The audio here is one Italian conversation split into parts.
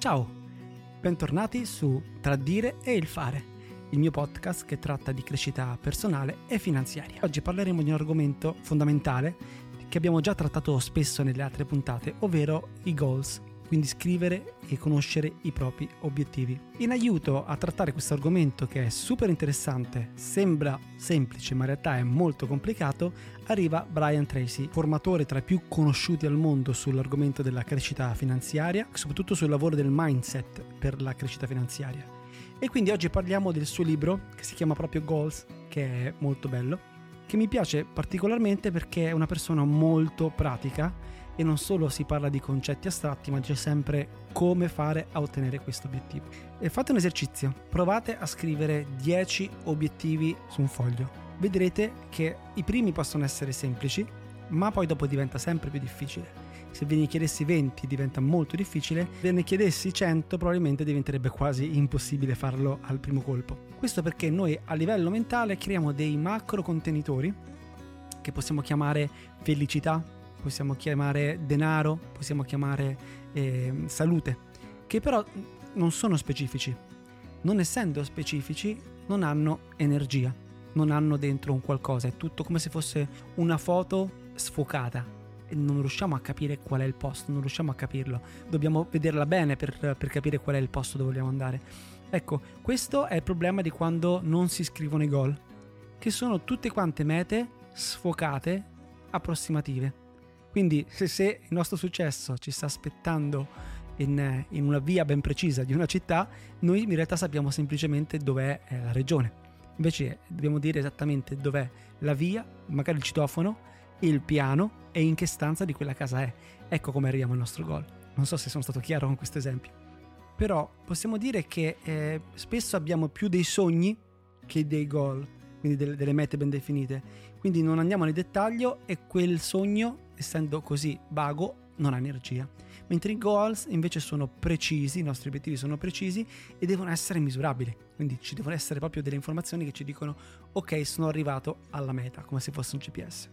Ciao, bentornati su Tra dire e il fare, il mio podcast che tratta di crescita personale e finanziaria. Oggi parleremo di un argomento fondamentale che abbiamo già trattato spesso nelle altre puntate, ovvero i goals quindi scrivere e conoscere i propri obiettivi. In aiuto a trattare questo argomento che è super interessante, sembra semplice ma in realtà è molto complicato, arriva Brian Tracy, formatore tra i più conosciuti al mondo sull'argomento della crescita finanziaria, soprattutto sul lavoro del mindset per la crescita finanziaria. E quindi oggi parliamo del suo libro che si chiama proprio Goals, che è molto bello, che mi piace particolarmente perché è una persona molto pratica e non solo si parla di concetti astratti, ma c'è sempre come fare a ottenere questo obiettivo. E fate un esercizio, provate a scrivere 10 obiettivi su un foglio. Vedrete che i primi possono essere semplici, ma poi dopo diventa sempre più difficile. Se ve ne chiedessi 20 diventa molto difficile, ve ne chiedessi 100 probabilmente diventerebbe quasi impossibile farlo al primo colpo. Questo perché noi a livello mentale creiamo dei macro contenitori che possiamo chiamare felicità, possiamo chiamare denaro, possiamo chiamare eh, salute, che però non sono specifici. Non essendo specifici, non hanno energia, non hanno dentro un qualcosa, è tutto come se fosse una foto sfocata e non riusciamo a capire qual è il posto, non riusciamo a capirlo. Dobbiamo vederla bene per, per capire qual è il posto dove vogliamo andare. Ecco, questo è il problema di quando non si scrivono i goal, che sono tutte quante mete sfocate, approssimative. Quindi se, se, il nostro successo ci sta aspettando in, in, una via ben precisa di una città, noi in realtà sappiamo semplicemente dov'è eh, la regione. Invece dobbiamo dire esattamente dov'è la via, magari il citofono, il piano e in che stanza di quella casa è. Ecco come arriviamo al nostro goal. Non so se sono stato chiaro con questo esempio. Però possiamo dire che eh, spesso abbiamo più dei sogni che dei goal, quindi delle, delle mete ben definite. Quindi non andiamo nel dettaglio e quel sogno essendo così vago, non ha energia. Mentre i goals invece sono precisi, i nostri obiettivi sono precisi e devono essere misurabili. Quindi ci devono essere proprio delle informazioni che ci dicono ok, sono arrivato alla meta, come se fosse un GPS.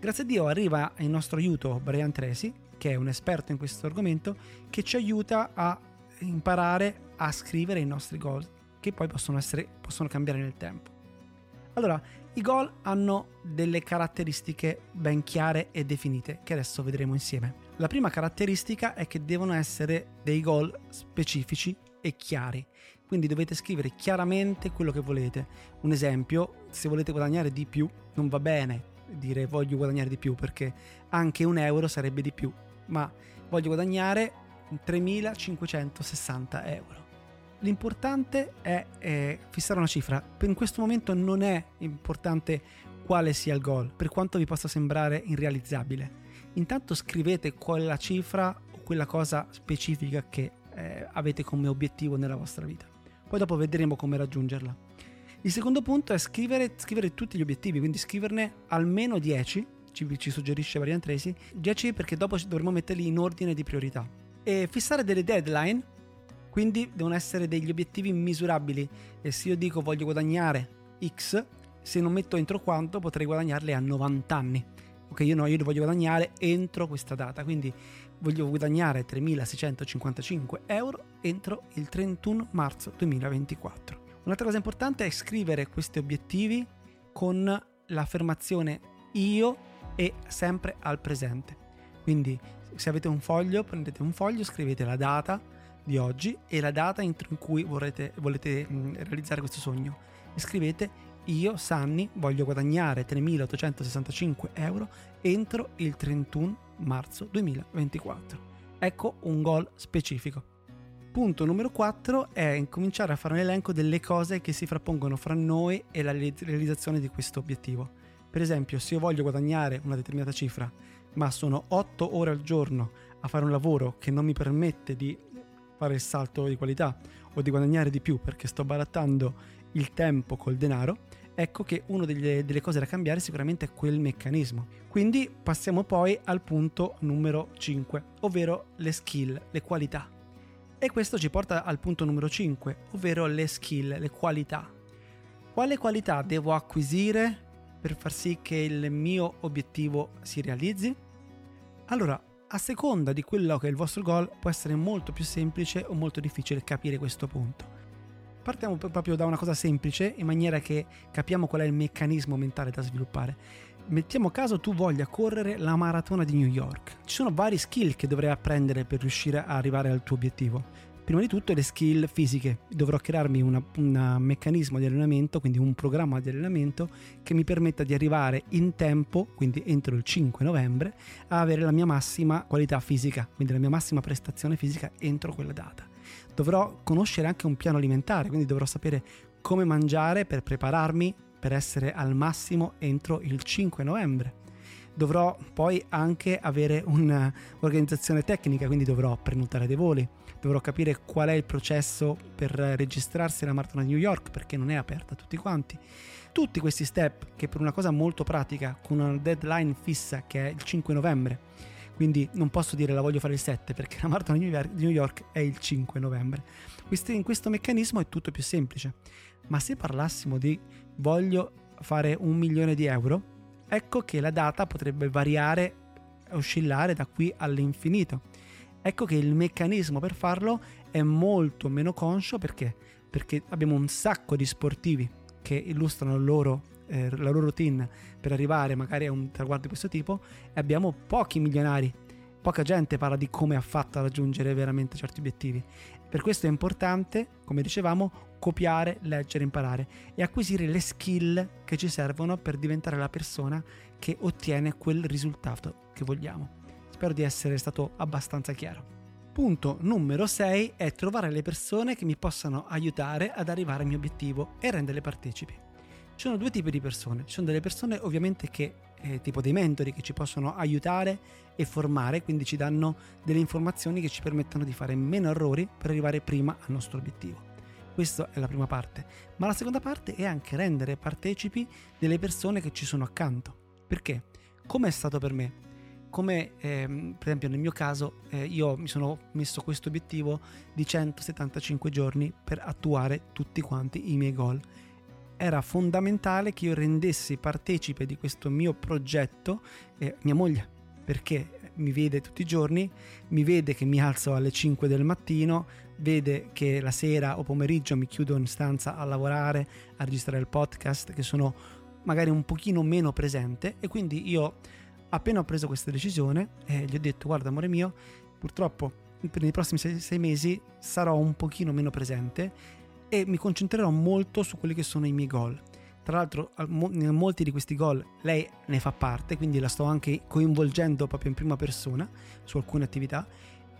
Grazie a Dio arriva in nostro aiuto Brian Tracy, che è un esperto in questo argomento, che ci aiuta a imparare a scrivere i nostri goals, che poi possono, essere, possono cambiare nel tempo. Allora, i goal hanno delle caratteristiche ben chiare e definite che adesso vedremo insieme. La prima caratteristica è che devono essere dei goal specifici e chiari, quindi dovete scrivere chiaramente quello che volete. Un esempio, se volete guadagnare di più, non va bene dire voglio guadagnare di più perché anche un euro sarebbe di più, ma voglio guadagnare 3.560 euro L'importante è, è fissare una cifra. In questo momento non è importante quale sia il goal, per quanto vi possa sembrare irrealizzabile. Intanto scrivete quella cifra o quella cosa specifica che eh, avete come obiettivo nella vostra vita. Poi dopo vedremo come raggiungerla. Il secondo punto è scrivere, scrivere tutti gli obiettivi, quindi scriverne almeno 10, ci, ci suggerisce Variant Tracy, 10 perché dopo dovremo metterli in ordine di priorità. E fissare delle deadline quindi devono essere degli obiettivi misurabili e se io dico voglio guadagnare X, se non metto entro quanto potrei guadagnarle a 90 anni. Ok, io no, io voglio guadagnare entro questa data, quindi voglio guadagnare 3.655 euro entro il 31 marzo 2024. Un'altra cosa importante è scrivere questi obiettivi con l'affermazione io e sempre al presente. Quindi se avete un foglio, prendete un foglio, scrivete la data, di oggi e la data in cui vorrete, volete mm, realizzare questo sogno. E scrivete io, Sanni, voglio guadagnare 3.865 euro entro il 31 marzo 2024. Ecco un goal specifico. Punto numero 4 è incominciare a fare un elenco delle cose che si frappongono fra noi e la realizzazione di questo obiettivo. Per esempio, se io voglio guadagnare una determinata cifra, ma sono 8 ore al giorno a fare un lavoro che non mi permette di fare il salto di qualità o di guadagnare di più perché sto barattando il tempo col denaro, ecco che una delle, delle cose da cambiare sicuramente è quel meccanismo. Quindi passiamo poi al punto numero 5, ovvero le skill, le qualità. E questo ci porta al punto numero 5, ovvero le skill, le qualità. Quale qualità devo acquisire per far sì che il mio obiettivo si realizzi? Allora, a seconda di quello che è il vostro goal può essere molto più semplice o molto difficile capire questo punto. Partiamo proprio da una cosa semplice in maniera che capiamo qual è il meccanismo mentale da sviluppare. Mettiamo caso tu voglia correre la maratona di New York. Ci sono vari skill che dovrai apprendere per riuscire a arrivare al tuo obiettivo prima di tutto le skill fisiche. Dovrò crearmi un meccanismo di allenamento, quindi un programma di allenamento che mi permetta di arrivare in tempo, quindi entro il 5 novembre, a avere la mia massima qualità fisica, quindi la mia massima prestazione fisica entro quella data. Dovrò conoscere anche un piano alimentare, quindi dovrò sapere come mangiare per prepararmi per essere al massimo entro il 5 novembre dovrò poi anche avere un'organizzazione tecnica, quindi dovrò prenotare dei voli, dovrò capire qual è il processo per registrarsi alla maratona di New York perché non è aperta a tutti quanti. Tutti questi step che per una cosa molto pratica, con una deadline fissa che è il 5 novembre, quindi non posso dire la voglio fare il 7 perché la maratona di New York è il 5 novembre. In questo meccanismo è tutto più semplice, ma se parlassimo di voglio fare un milione di euro, ecco che la data potrebbe variare, oscillare da qui all'infinito. Ecco che il meccanismo per farlo è molto meno conscio perché? Perché abbiamo un sacco di sportivi che illustrano loro, eh, la loro routine per arrivare magari a un traguardo di questo tipo e abbiamo pochi milionari. Poca gente parla di come ha fatto a raggiungere veramente certi obiettivi. Per questo è importante, come dicevamo, copiare, leggere, imparare e acquisire le skill che ci servono per diventare la persona che ottiene quel risultato che vogliamo. Spero di essere stato abbastanza chiaro. Punto numero 6 è trovare le persone che mi possano aiutare ad arrivare al mio obiettivo e renderle partecipi. Ci sono due tipi di persone, ci sono delle persone ovviamente che, eh, tipo dei mentori, che ci possono aiutare e formare, quindi ci danno delle informazioni che ci permettono di fare meno errori per arrivare prima al nostro obiettivo. Questa è la prima parte. Ma la seconda parte è anche rendere partecipi delle persone che ci sono accanto. Perché? Come è stato per me? Come ehm, per esempio nel mio caso eh, io mi sono messo questo obiettivo di 175 giorni per attuare tutti quanti i miei goal. Era fondamentale che io rendessi partecipe di questo mio progetto eh, mia moglie, perché mi vede tutti i giorni, mi vede che mi alzo alle 5 del mattino, vede che la sera o pomeriggio mi chiudo in stanza a lavorare, a registrare il podcast, che sono magari un pochino meno presente. E quindi io appena ho preso questa decisione eh, gli ho detto guarda amore mio, purtroppo per i prossimi sei, sei mesi sarò un pochino meno presente e mi concentrerò molto su quelli che sono i miei goal tra l'altro, in molti di questi gol lei ne fa parte, quindi la sto anche coinvolgendo proprio in prima persona su alcune attività.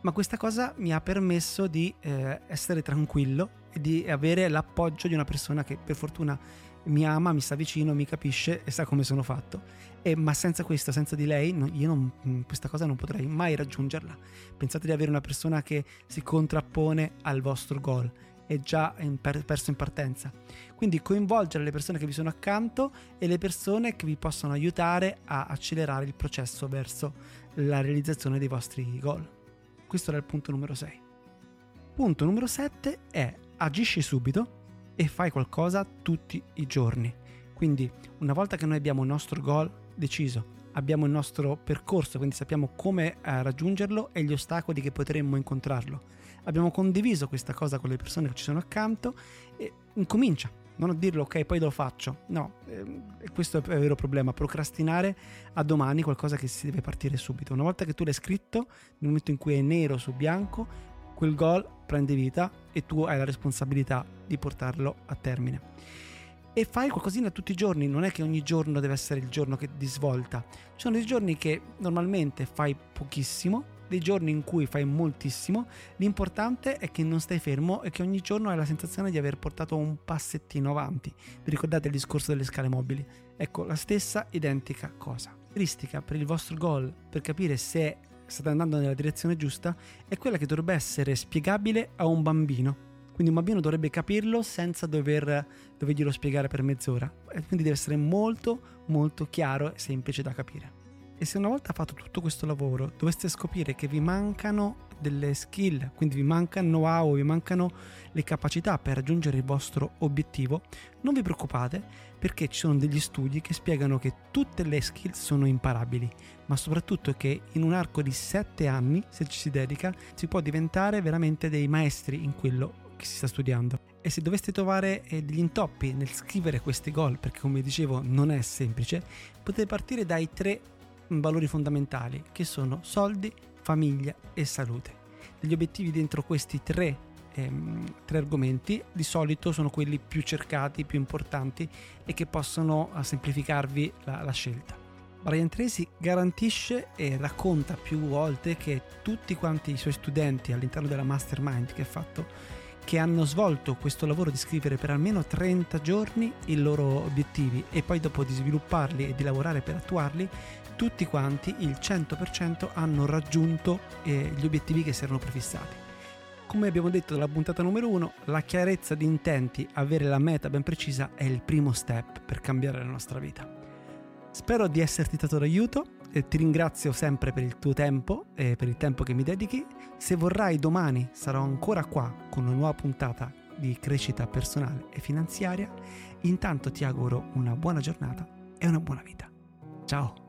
Ma questa cosa mi ha permesso di eh, essere tranquillo e di avere l'appoggio di una persona che per fortuna mi ama, mi sta vicino, mi capisce e sa come sono fatto. E, ma senza questo, senza di lei, io non, mm, questa cosa non potrei mai raggiungerla. Pensate di avere una persona che si contrappone al vostro goal è già in per, perso in partenza. Quindi coinvolgere le persone che vi sono accanto e le persone che vi possono aiutare a accelerare il processo verso la realizzazione dei vostri goal. Questo era il punto numero 6. Punto numero 7 è agisci subito e fai qualcosa tutti i giorni. Quindi una volta che noi abbiamo il nostro goal deciso, abbiamo il nostro percorso, quindi sappiamo come eh, raggiungerlo e gli ostacoli che potremmo incontrarlo abbiamo condiviso questa cosa con le persone che ci sono accanto e incomincia. Non a dirlo ok, poi lo faccio. No, eh, questo è il vero problema. Procrastinare a domani qualcosa che si deve partire subito. Una volta che tu l'hai scritto, nel momento in cui è nero su bianco, quel goal prende vita e tu hai la responsabilità di portarlo a termine. E fai qualcosina tutti i giorni, non è che ogni giorno deve essere il giorno che di svolta. Ci sono dei giorni che normalmente fai pochissimo dei giorni in cui fai moltissimo, l'importante è che non stai fermo e che ogni giorno hai la sensazione di aver portato un passettino avanti. Vi ricordate il discorso delle scale mobili? Ecco, la stessa identica cosa. Caratteristica per il vostro goal, per capire se state andando nella direzione giusta, è quella che dovrebbe essere spiegabile a un bambino. Quindi un bambino dovrebbe capirlo senza dover, doverglielo spiegare per mezz'ora. Quindi deve essere molto molto chiaro e semplice da capire. E se una volta fatto tutto questo lavoro doveste scoprire che vi mancano delle skill, quindi vi manca know-how, vi mancano le capacità per raggiungere il vostro obiettivo, non vi preoccupate perché ci sono degli studi che spiegano che tutte le skill sono imparabili, ma soprattutto che in un arco di 7 anni, se ci si dedica, si può diventare veramente dei maestri in quello che si sta studiando. E se doveste trovare eh, degli intoppi nel scrivere questi goal, perché come dicevo non è semplice, potete partire dai tre valori fondamentali che sono soldi, famiglia e salute. Gli obiettivi dentro questi tre, ehm, tre argomenti di solito sono quelli più cercati, più importanti e che possono eh, semplificarvi la, la scelta. Brian Tracy garantisce e racconta più volte che tutti quanti i suoi studenti all'interno della mastermind che ha fatto che hanno svolto questo lavoro di scrivere per almeno 30 giorni i loro obiettivi e poi dopo di svilupparli e di lavorare per attuarli, tutti quanti, il 100%, hanno raggiunto eh, gli obiettivi che si erano prefissati. Come abbiamo detto dalla puntata numero 1, la chiarezza di intenti, avere la meta ben precisa è il primo step per cambiare la nostra vita. Spero di esserti stato d'aiuto ti ringrazio sempre per il tuo tempo e per il tempo che mi dedichi. Se vorrai domani sarò ancora qua con una nuova puntata di crescita personale e finanziaria. Intanto ti auguro una buona giornata e una buona vita. Ciao!